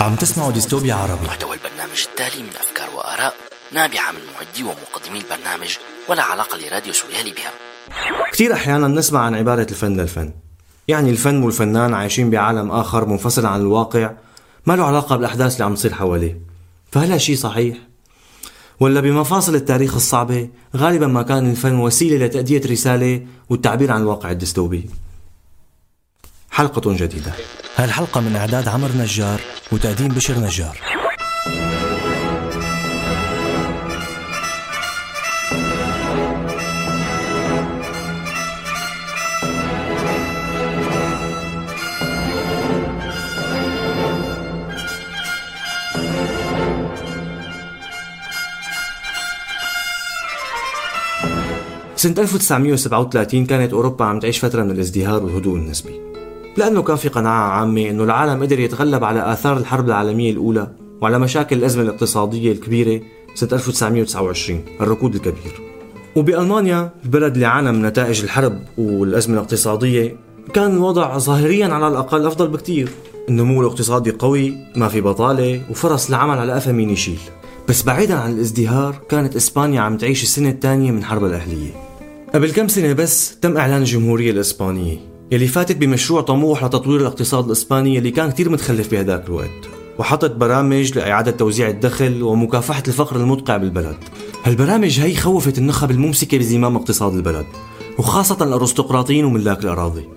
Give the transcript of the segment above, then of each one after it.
عم تسمعوا ديستوبيا عربي. محتوى البرنامج التالي من أفكار وآراء نابعة من معدي ومقدمي البرنامج ولا علاقة لراديو سوريالي بها. كثير أحيانا نسمع عن عبارة الفن للفن. يعني الفن والفنان عايشين بعالم آخر منفصل عن الواقع ما له علاقة بالأحداث اللي عم تصير حواليه. فهل هالشي صحيح؟ ولا بمفاصل التاريخ الصعبة غالبا ما كان الفن وسيلة لتأدية رسالة والتعبير عن الواقع الديستوبي. حلقة جديدة. هالحلقة من إعداد عمر نجار وتقديم بشر نجار. سنة 1937 كانت أوروبا عم تعيش فترة من الازدهار والهدوء النسبي. لأنه كان في قناعة عامة أنه العالم قدر يتغلب على آثار الحرب العالمية الأولى وعلى مشاكل الأزمة الاقتصادية الكبيرة سنة 1929 الركود الكبير. وبألمانيا البلد اللي عانى من نتائج الحرب والأزمة الاقتصادية كان الوضع ظاهريا على الأقل أفضل بكتير. النمو الاقتصادي قوي ما في بطالة وفرص العمل على قفا مين يشيل. بس بعيدا عن الازدهار كانت إسبانيا عم تعيش السنة الثانية من حرب الأهلية. قبل كم سنة بس تم إعلان الجمهورية الإسبانية. يلي فاتت بمشروع طموح لتطوير الاقتصاد الإسباني يلي كان كتير متخلف بهداك الوقت وحطت برامج لإعادة توزيع الدخل ومكافحة الفقر المدقع بالبلد. هالبرامج هي خوفت النخب الممسكة بزمام اقتصاد البلد وخاصة الأرستقراطيين وملاك الأراضي.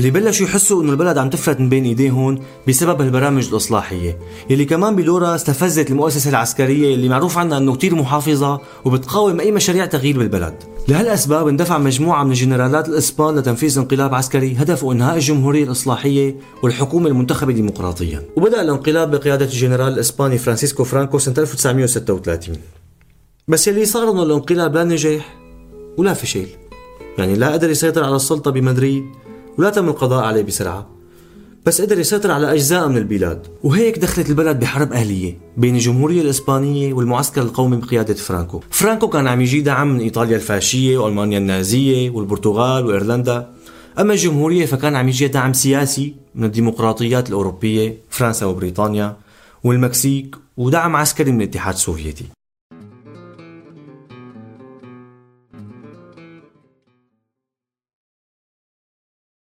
يلي بلشوا يحسوا إنه البلد عم تفلت من بين إيديهم بسبب البرامج الإصلاحية. يلي كمان بدورها استفزت المؤسسة العسكرية اللي معروف عنها إنه كتير محافظة وبتقاوم أي مشاريع تغيير بالبلد. لهالأسباب اندفع مجموعة من الجنرالات الإسبان لتنفيذ انقلاب عسكري هدفه إنهاء الجمهورية الإصلاحية والحكومة المنتخبة ديمقراطيا. وبدأ الانقلاب بقيادة الجنرال الإسباني فرانسيسكو فرانكو سنة 1936 بس يلي صار إنه الانقلاب لا نجح ولا فشل. يعني لا قدر يسيطر على السلطة بمدريد ولا تم القضاء عليه بسرعة. بس قدر يسيطر على أجزاء من البلاد. وهيك دخلت البلد بحرب أهلية بين الجمهورية الإسبانية والمعسكر القومي بقيادة فرانكو. فرانكو كان عم يجي دعم من إيطاليا الفاشية وألمانيا النازية والبرتغال وإيرلندا. أما الجمهورية فكان عم يجي دعم سياسي من الديمقراطيات الأوروبية فرنسا وبريطانيا والمكسيك ودعم عسكري من الاتحاد السوفيتي.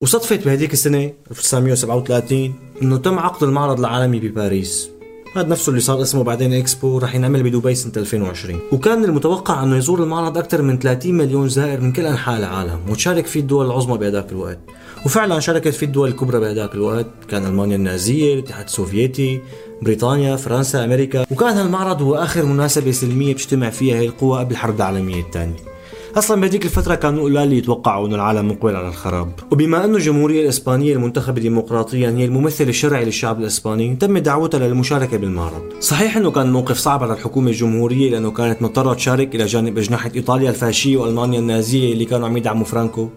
وصدفت بهديك السنة 1937 إنه تم عقد المعرض العالمي بباريس. هذا نفسه اللي صار اسمه بعدين إكسبو رح ينعمل بدبي سنة 2020 وكان المتوقع إنه يزور المعرض أكثر من 30 مليون زائر من كل أنحاء العالم وتشارك فيه الدول العظمى بهذاك الوقت. وفعلا شاركت فيه الدول الكبرى بهذاك الوقت كان ألمانيا النازية الاتحاد السوفيتي بريطانيا فرنسا أمريكا. وكان هالمعرض هو آخر مناسبة سلمية بتجتمع فيها هي القوى قبل الحرب العالمية الثانية. أصلا بهذيك الفترة كانوا قلال يتوقعوا انه العالم مقبل على الخراب. وبما انه الجمهورية الإسبانية المنتخبة ديمقراطيا هي الممثل الشرعي للشعب الإسباني تم دعوتها للمشاركة بالمعرض صحيح أنه كان موقف صعب على الحكومة الجمهورية لأنه كانت مضطرة تشارك إلى جانب أجنحة إيطاليا الفاشية وألمانيا النازية اللي كانوا عم يدعموا فرانكو.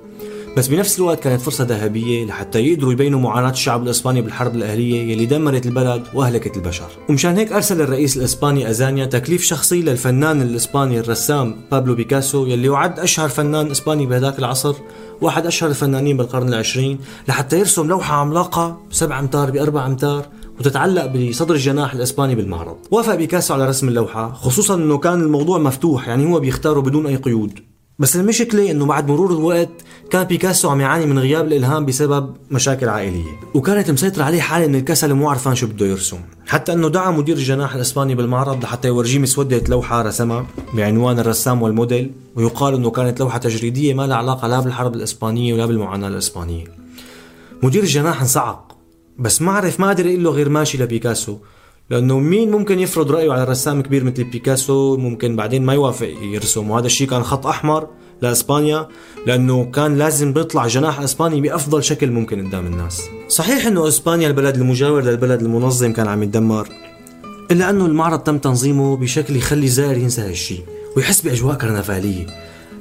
بس بنفس الوقت كانت فرصة ذهبية لحتى يقدروا يبينوا معاناة الشعب الإسباني بالحرب الأهلية يلي دمرت البلد وأهلكت البشر ومشان هيك أرسل الرئيس الإسباني أزانيا تكليف شخصي للفنان الإسباني الرسام بابلو بيكاسو يلي يعد أشهر فنان إسباني بهذاك العصر واحد أشهر الفنانين بالقرن العشرين لحتى يرسم لوحة عملاقة بسبع أمتار بأربع أمتار وتتعلق بصدر الجناح الإسباني بالمعرض. وافق بيكاسو على رسم اللوحة، خصوصا إنه كان الموضوع مفتوح يعني هو بيختاره بدون أي قيود. بس المشكلة إنه بعد مرور الوقت كان بيكاسو عم يعاني من غياب الإلهام بسبب مشاكل عائلية. وكانت مسيطرة عليه حالة من الكسل ومو عرفان شو بده يرسم. حتى إنه دعا مدير الجناح الإسباني بالمعرض لحتى يورجيه مسودة لوحة رسمها بعنوان الرسام والموديل ويقال إنه كانت لوحة تجريدية ما لها علاقة لا بالحرب الإسبانية ولا بالمعاناة الإسبانية. مدير الجناح انصعق بس ما عرف ما قدر يقول له غير ماشي لبيكاسو. لأنه مين ممكن يفرض رأيه على رسام كبير مثل بيكاسو؟ ممكن بعدين ما يوافق يرسم. وهذا الشيء كان خط أحمر لإسبانيا لأنه كان لازم بيطلع جناح إسباني بأفضل شكل ممكن قدام الناس. صحيح إنه إسبانيا البلد المجاور للبلد المنظم كان عم يتدمر إلا أنه المعرض تم تنظيمه بشكل يخلي الزائر ينسى هالشيء ويحس بأجواء كرنفالية.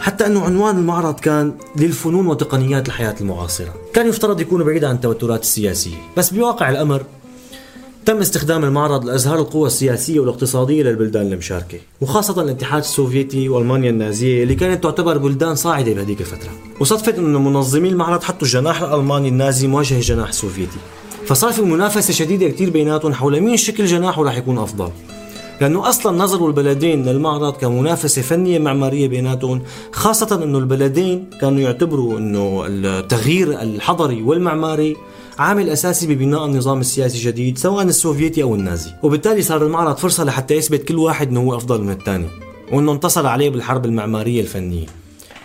حتى إنه عنوان المعرض كان للفنون وتقنيات الحياة المعاصرة. كان يفترض يكون بعيد عن التوترات السياسية. بس بواقع الأمر تم استخدام المعرض لإظهار القوى السياسية والاقتصادية للبلدان المشاركة وخاصة الاتحاد السوفيتي وألمانيا النازية اللي كانت تعتبر بلدان صاعدة بهذيك الفترة. وصدفت أن منظمي المعرض حطوا الجناح الألماني النازي مواجه الجناح السوفيتي فصار في منافسة شديدة كتير بيناتهم حول مين شكل جناحه رح يكون أفضل. لأنه أصلا نظروا البلدين للمعرض كمنافسة فنية معمارية بيناتهم خاصة إنه البلدين كانوا يعتبروا إنه التغيير الحضري والمعماري عامل أساسي ببناء النظام السياسي الجديد سواء السوفيتي أو النازي. وبالتالي صار المعرض فرصة لحتى يثبت كل واحد إنه هو أفضل من الثاني وإنه انتصر عليه بالحرب المعمارية الفنية.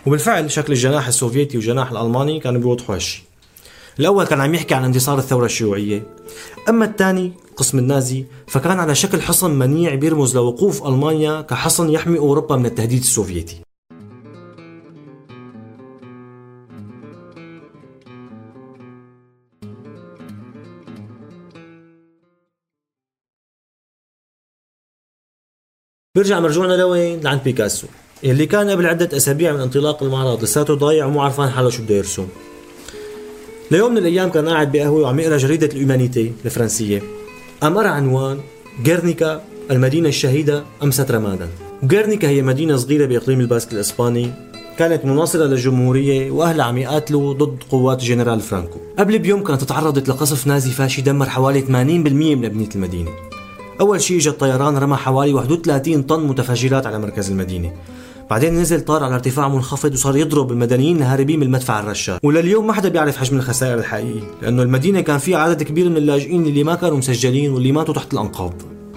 وبالفعل شكل الجناح السوفيتي والجناح الألماني كانوا بيوضحوا هالشيء الأول كان عم يحكي عن انتصار الثورة الشيوعية. أما الثاني قسم النازي فكان على شكل حصن منيع بيرمز لوقوف ألمانيا كحصن يحمي أوروبا من التهديد السوفيتي. بيرجع مرجوعنا لوين؟ لعند بيكاسو. اللي كان قبل عدة أسابيع من انطلاق المعرض لساته ضايع ومو عرفان حاله شو بده يرسم. ليوم من الأيام كان قاعد بقهوة وعم يقرأ جريدة الهيومانيتي الفرنسية. قام قرا عنوان جيرنيكا المدينة الشهيدة امست رمادا وجيرنيكا هي مدينة صغيرة بإقليم الباسك الإسباني. كانت مناصرة للجمهورية وأهلها عم يقاتلوا ضد قوات جنرال فرانكو. قبل بيوم كانت تعرضت لقصف نازي فاشي دمر حوالي 80% من أبنية المدينة. أول شيء اجى الطيران رمى حوالي 31 طن متفجرات على مركز المدينة. بعدين نزل طار على ارتفاع منخفض وصار يضرب المدنيين الهاربين من المدفع الرشاش ولليوم ما حدا بيعرف حجم الخسائر الحقيقي لأنه المدينة كان فيها عدد كبير من اللاجئين اللي ما كانوا مسجلين واللي ماتوا تحت الأنقاض.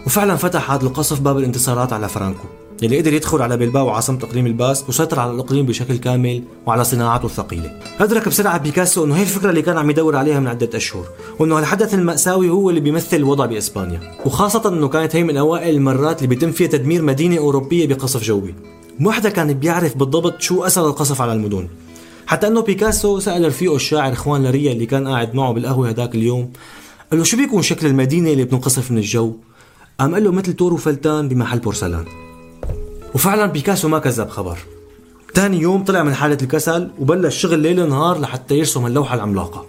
وفعلا فتح هذا القصف باب الانتصارات على فرانكو. اللي قدر يدخل على بلباو عاصمة إقليم الباسك وسيطر على الإقليم بشكل كامل وعلى صناعاته الثقيلة. أدرك بسرعة بيكاسو إنه هي الفكرة اللي كان عم يدور عليها من عدة أشهر، وإنه الحدث المأساوي هو اللي بيمثل الوضع بإسبانيا، وخاصة إنه كانت هي من أوائل المرات اللي بيتم فيها تدمير مدينة أوروبية بقصف جوي. ما حدا كان بيعرف بالضبط شو أثر القصف على المدن حتى إنه بيكاسو سأل رفيقه الشاعر خوان لاريا اللي كان قاعد معه بالقهوة هداك اليوم قال له شو بيكون شكل المدينة اللي بتنقصف من الجو قام قال له مثل تور وفلتان بمحل بورسلان وفعلا بيكاسو ما كذب خبر. ثاني يوم طلع من حالة الكسل وبلش شغل ليل نهار لحتى يرسم اللوحة العملاقة.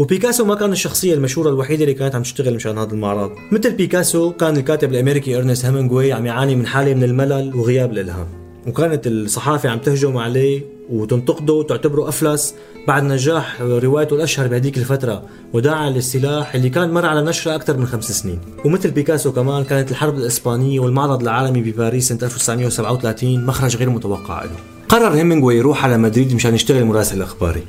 وبيكاسو ما كان الشخصية المشهورة الوحيدة اللي كانت عم تشتغل مشان هذا المعرض. مثل بيكاسو كان الكاتب الأمريكي إرنست هيمنغوي عم يعاني من حالة من الملل وغياب الإلهام. وكانت الصحافة عم تهجم عليه وتنتقده وتعتبره أفلس بعد نجاح روايته الأشهر بهديك الفترة وداعا للسلاح اللي كان مر على نشرها أكثر من خمس سنين. ومثل بيكاسو كمان كانت الحرب الإسبانية والمعرض العالمي بباريس سنة 1937 مخرج غير متوقع له. قرر هيمنغوي يروح على مدريد مشان يشتغل مراسل إخباري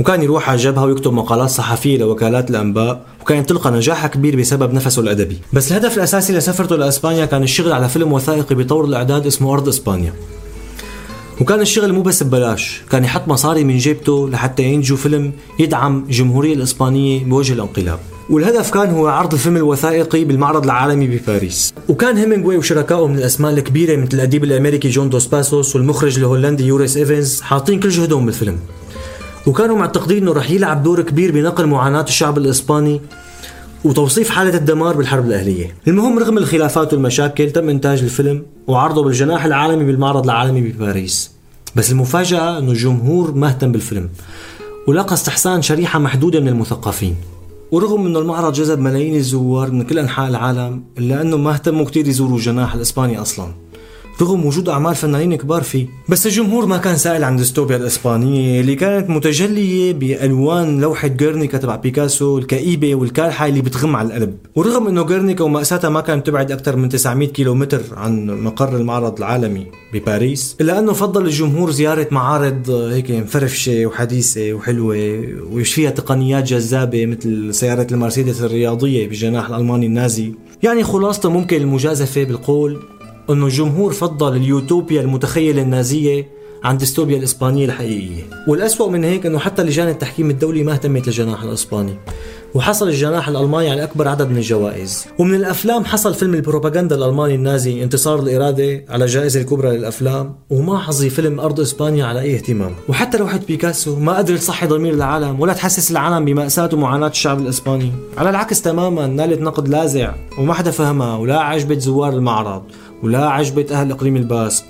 وكان يروح على الجبهة ويكتب مقالات صحفية لوكالات الأنباء وكانت تلقى نجاح كبير بسبب نفسه الأدبي. بس الهدف الأساسي لسفرته لأسبانيا كان الشغل على فيلم وثائقي بطور الإعداد اسمه أرض إسبانيا. وكان الشغل مو بس ببلاش كان يحط مصاري من جيبته لحتى ينتجوا فيلم يدعم الجمهورية الإسبانية بوجه الانقلاب. والهدف كان هو عرض الفيلم الوثائقي بالمعرض العالمي بباريس. وكان هيمنغوي وشركائه من الأسماء الكبيرة مثل الاديب الأمريكي جون دوس باسوس والمخرج الهولندي يوريس إيفنز حاطين كل جهدهم بالفيلم. وكانوا معتقدين إنه رح يلعب دور كبير بنقل معاناة الشعب الإسباني وتوصيف حالة الدمار بالحرب الأهلية. المهم رغم الخلافات والمشاكل تم إنتاج الفيلم وعرضه بالجناح العالمي بالمعرض العالمي بباريس. بس المفاجأة أنه الجمهور ما اهتم بالفيلم ولقى استحسان شريحة محدودة من المثقفين. ورغم إنه المعرض جذب ملايين الزوار من كل أنحاء العالم إلا إنه ما اهتموا كثير يزوروا الجناح الإسباني أصلا. رغم وجود أعمال فنانين كبار فيه. بس الجمهور ما كان سائل عن ديستوبيا الاسبانيه اللي كانت متجلية بألوان لوحة جيرنيكا تبع بيكاسو الكئيبة والكالحة اللي بتغم على القلب. ورغم إنه جيرنيكا ومأساتها ما كانت تبعد أكثر من 900 كيلومتر عن مقر المعرض العالمي بباريس إلا أنه فضل الجمهور زيارة معارض هيك مفرفشة وحديثة وحلوة وش فيها تقنيات جذابة مثل سيارة المرسيدس الرياضية بالجناح الألماني النازي. يعني خلاصته ممكن المجازفة بالقول. انه الجمهور فضل اليوتوبيا المتخيلة النازية عن ديستوبيا الإسبانية الحقيقية. والأسوأ من هيك إنه حتى لجان التحكيم الدولي ما اهتمت للجناح الإسباني. وحصل الجناح الألماني على أكبر عدد من الجوائز. ومن الأفلام حصل فيلم البروباغندا الألماني النازي انتصار الإرادة على الجائزة الكبرى للأفلام وما حظي فيلم أرض إسبانيا على أي اهتمام. وحتى لوحة بيكاسو ما قدرت تصحي ضمير العالم ولا تحسس العالم بمأساة ومعاناة الشعب الإسباني. على العكس تماما نالت نقد لاذع وما حدا فهمها ولا عجبت زوار المعرض. ولا عجبت أهل إقليم الباسك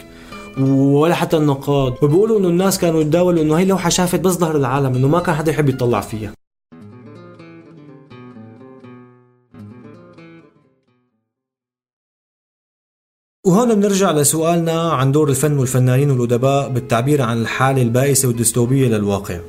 ولا حتى النقاد. وبيقولوا إنه الناس كانوا يتداولوا إنه هي لوحة شافت بس ظهر العالم إنه ما كان حدا يحب يطلع فيها. وهون بنرجع لسؤالنا عن دور الفن والفنانين والأدباء بالتعبير عن الحالة البائسة والديستوبية للواقع.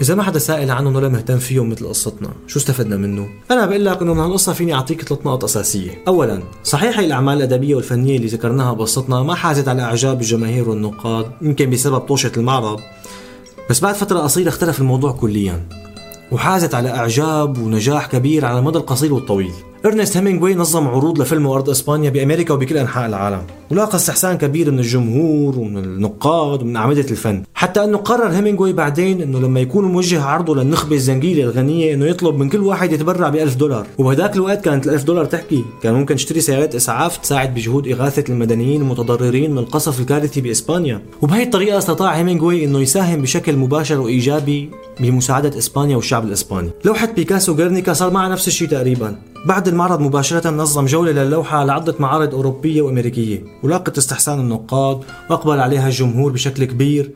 إذا ما حدا سائل عنهم ولا مهتم فيهم مثل قصتنا، شو استفدنا منه؟ أنا بقول لك إنه من هالقصة فيني أعطيك ثلاث نقط أساسية، أولاً صحيح هي الأعمال الأدبية والفنية اللي ذكرناها بقصتنا ما حازت على إعجاب الجماهير والنقاد، يمكن بسبب طوشة المعرض، بس بعد فترة قصيرة اختلف الموضوع كلياً، وحازت على إعجاب ونجاح كبير على المدى القصير والطويل. إرنست هيمينغوي نظم عروض لفيلمه أرض إسبانيا بأمريكا وبكل أنحاء العالم. ولاقى استحسان كبير من الجمهور ومن النقاد ومن أعمدة الفن. حتى أنه قرر هيمينغوي بعدين أنه لما يكون موجه عرضه للنخبة الزنكيلة الغنية أنه يطلب من كل واحد يتبرع ب 1000 دولار. وبهداك الوقت كانت ال 1000 دولار تحكي. كان ممكن تشتري سيارات إسعاف تساعد بجهود إغاثة المدنيين المتضررين من القصف الكارثي بإسبانيا. وبهي الطريقة استطاع هيمينغوي أنه يساهم بشكل مباشر وإيجابي بمساعدة إسبانيا والشعب الإسباني. لوحة بيكاسو غيرنيكا صار معها نفس الشيء تقريبا. بعد المعرض مباشرة نظم جولة للوحة على عدة معارض أوروبية وأمريكية ولاقت استحسان النقاد وأقبل عليها الجمهور بشكل كبير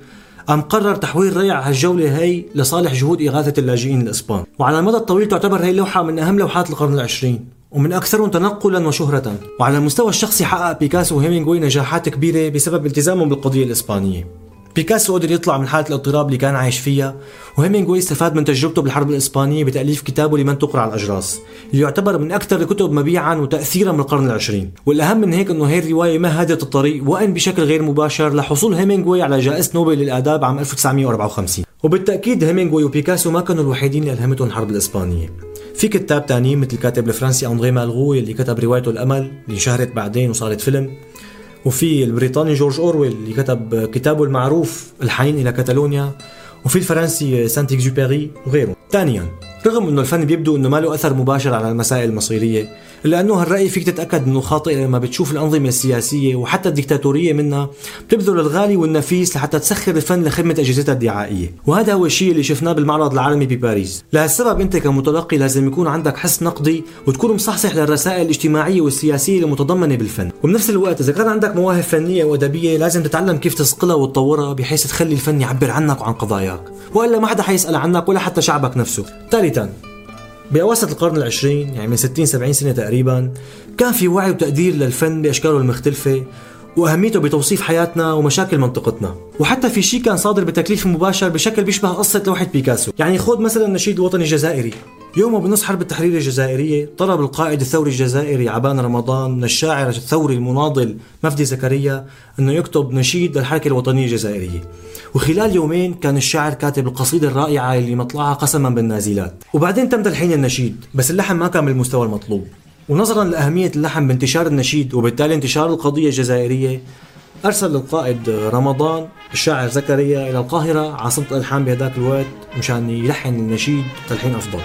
قام قرر تحويل ريع هالجولة هي لصالح جهود إغاثة اللاجئين الإسبان وعلى المدى الطويل تعتبر هي اللوحة من أهم لوحات القرن العشرين ومن أكثرهم تنقلا وشهرة. وعلى المستوى الشخصي حقق بيكاسو وهيمينغوي نجاحات كبيرة بسبب التزامهم بالقضية الإسبانية. بيكاسو قدر يطلع من حالة الاضطراب اللي كان عايش فيها وهيمينغوي استفاد من تجربته بالحرب الإسبانية بتأليف كتابه لمن تقرع الأجراس اللي يعتبر من أكثر الكتب مبيعا وتأثيرا من القرن العشرين. والأهم من هيك أنه هي الرواية مهدت الطريق وإن بشكل غير مباشر لحصول هيمينغوي على جائزة نوبل للآداب عام 1954 وبالتأكيد هيمينغوي وبيكاسو ما كانوا الوحيدين اللي ألهمتهم الحرب الإسبانية. في كتاب تانيين مثل الكاتب الفرنسي أندري مالرو اللي كتب روايته الأمل اللي انشهرت بعدين وصارت فيلم وفي البريطاني جورج أورويل اللي كتب كتابه المعروف الحنين إلى كتالونيا وفي الفرنسي سانت اكزوبيري وغيره. ثانيا رغم إنه الفن بيبدو إنه ما له أثر مباشر على المسائل المصيرية الا انه هالرأي فيك تتأكد إنه خاطئ لما بتشوف الأنظمة السياسية وحتى الدكتاتورية منها بتبذل الغالي والنفيس لحتى تسخر الفن لخدمة أجهزتها الدعائية. وهذا هو الشيء اللي شفناه بالمعرض العالمي بباريس لهالسبب أنت كمتلقي لازم يكون عندك حس نقدي وتكون مصحصح للرسائل الاجتماعية والسياسية المتضمنة بالفن. وبنفس الوقت إذا كان عندك مواهب فنية وأدبية لازم تتعلم كيف تصقلها وتطورها بحيث تخلي الفن يعبر عنك وعن قضاياك. وإلا ما حدا حيسأل عنك ولا حتى شعبك نفسه. ثالثا بأواسط القرن العشرين يعني من 60 70 سنة تقريبا كان في وعي وتقدير للفن بأشكاله المختلفة وأهميته بتوصيف حياتنا ومشاكل منطقتنا. وحتى في شيء كان صادر بتكليف مباشر بشكل بيشبه قصة لوحة بيكاسو. يعني خذ مثلا النشيد الوطني الجزائري. يوم بنص حرب التحرير الجزائرية طلب القائد الثوري الجزائري عبان رمضان من الشاعر الثوري المناضل مفدي زكريا أنه يكتب نشيد للحركة الوطنية الجزائرية. وخلال يومين كان الشاعر كاتب القصيدة الرائعة اللي مطلعها قسما بالنازلات. وبعدين تم تلحين النشيد بس اللحن ما كان بالمستوى المطلوب. ونظرا لأهمية اللحن بانتشار النشيد وبالتالي انتشار القضية الجزائرية أرسل القائد رمضان الشاعر زكريا إلى القاهرة عاصمة الألحان بهذاك الوقت مشان يلحن النشيد تلحين أفضل.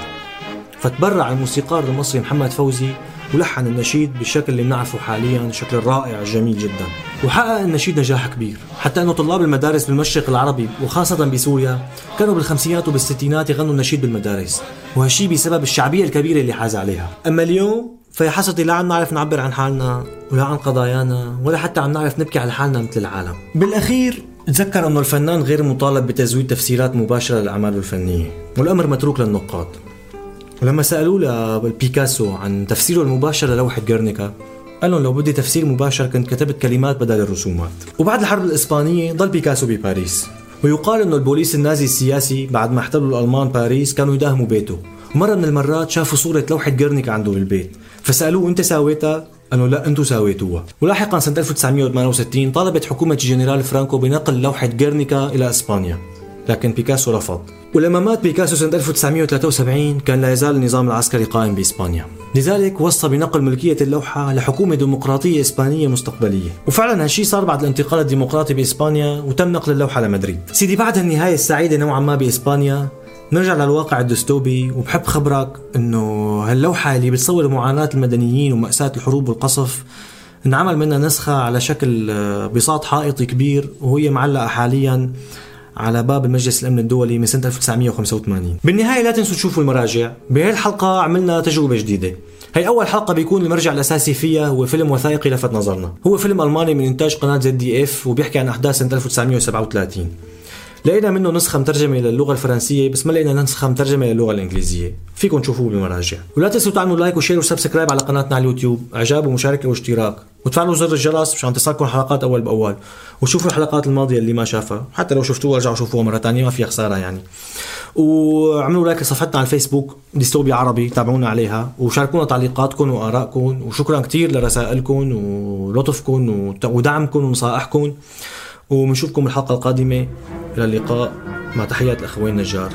فتبرع الموسيقار المصري محمد فوزي ولحن النشيد بالشكل اللي بنعرفه حاليا الشكل الرائع الجميل جدا. وحقق النشيد نجاح كبير حتى إنه طلاب المدارس بالمشرق العربي وخاصة بسوريا كانوا بالخمسينات وبالستينات يغنوا النشيد بالمدارس وهالشي بسبب الشعبية الكبيرة اللي حاز عليها. أما اليوم فيا حسرتي لا عم نعرف نعبر عن حالنا ولا عن قضايانا ولا حتى عم نعرف نبكي على حالنا مثل العالم. بالأخير تذكر انه الفنان غير مطالب بتزويد تفسيرات مباشرة لأعماله الفنية والأمر متروك للنقاد. ولما سألوه لبيكاسو عن تفسيره المباشر للوحة جيرنيكا قال لهم لو بدي تفسير مباشر كنت كتبت كلمات بدل الرسومات. وبعد الحرب الإسبانية ضل بيكاسو بباريس ويقال إنه البوليس النازي السياسي بعد ما احتلوا الألمان باريس كانوا يداهموا بيته. مرة من المرات شافوا صورة لوحة جيرنيكا عنده بالبيت فسألوه أنت ساويتها؟ قالوا لا أنتم ساويتوها. ولاحقا سنة 1968 طالبت حكومة الجنرال فرانكو بنقل لوحة جيرنيكا إلى إسبانيا لكن بيكاسو رفض. ولما مات بيكاسو سنة 1973 كان لا يزال النظام العسكري قائم بإسبانيا. لذلك وصى بنقل ملكية اللوحة لحكومة ديمقراطية إسبانية مستقبلية. وفعلا هالشي صار بعد الانتقال الديمقراطي بإسبانيا وتم نقل اللوحة لمدريد. سيدي بعد النهاية السعيدة نوعا ما بإسبانيا نرجع للواقع الدستوبي وبحب خبرك إنه هاللوحة اللي بتصور معاناة المدنيين ومأساة الحروب والقصف انعمل منها نسخة على شكل آه، بساط حائطي كبير وهي معلقة حاليا على باب المجلس الأمن الدولي من سنة 1985 بالنهاية لا تنسوا تشوفوا المراجع. بهي الحلقة عملنا تجربة جديدة. هي أول حلقة بيكون المرجع الأساسي فيها هو فيلم وثائقي لفت نظرنا. هو فيلم ألماني من إنتاج قناة ZDF وبيحكي عن أحداث سنة 1937 لقينا منه نسخة مترجمة للغة الفرنسية بس ما لقينا نسخة مترجمة للغة الإنجليزية. فيكم تشوفوه بالمراجع. ولا تنسوا تعملوا like و share و subscribe على قناتنا على اليوتيوب. إعجاب ومشاركة واشتراك. وتفعلوا زر الجرس مشان تصلكم الحلقات أول بأول. وشوفوا الحلقات الماضية اللي ما شافها. حتى لو شفتوها رجعوا شوفوها مرة ثانية ما فيها خسارة يعني. وعملوا لايك لصفحتنا على الفيسبوك ديستوبيا عربي تابعونا عليها. وشاركونا تعليقاتكم وآرائكم وشكرا كثير لرسائلكم ولطفكم ودعمكم ونصائحكم وبنشوفكم الحلقة القادمة. إلى اللقاء مع تحيات الأخوين نجار.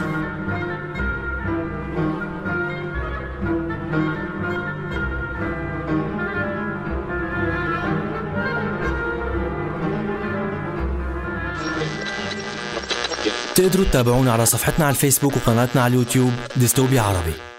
تقدروا تتابعونا على صفحتنا على الفيسبوك وقناتنا على اليوتيوب ديستوبيا عربي.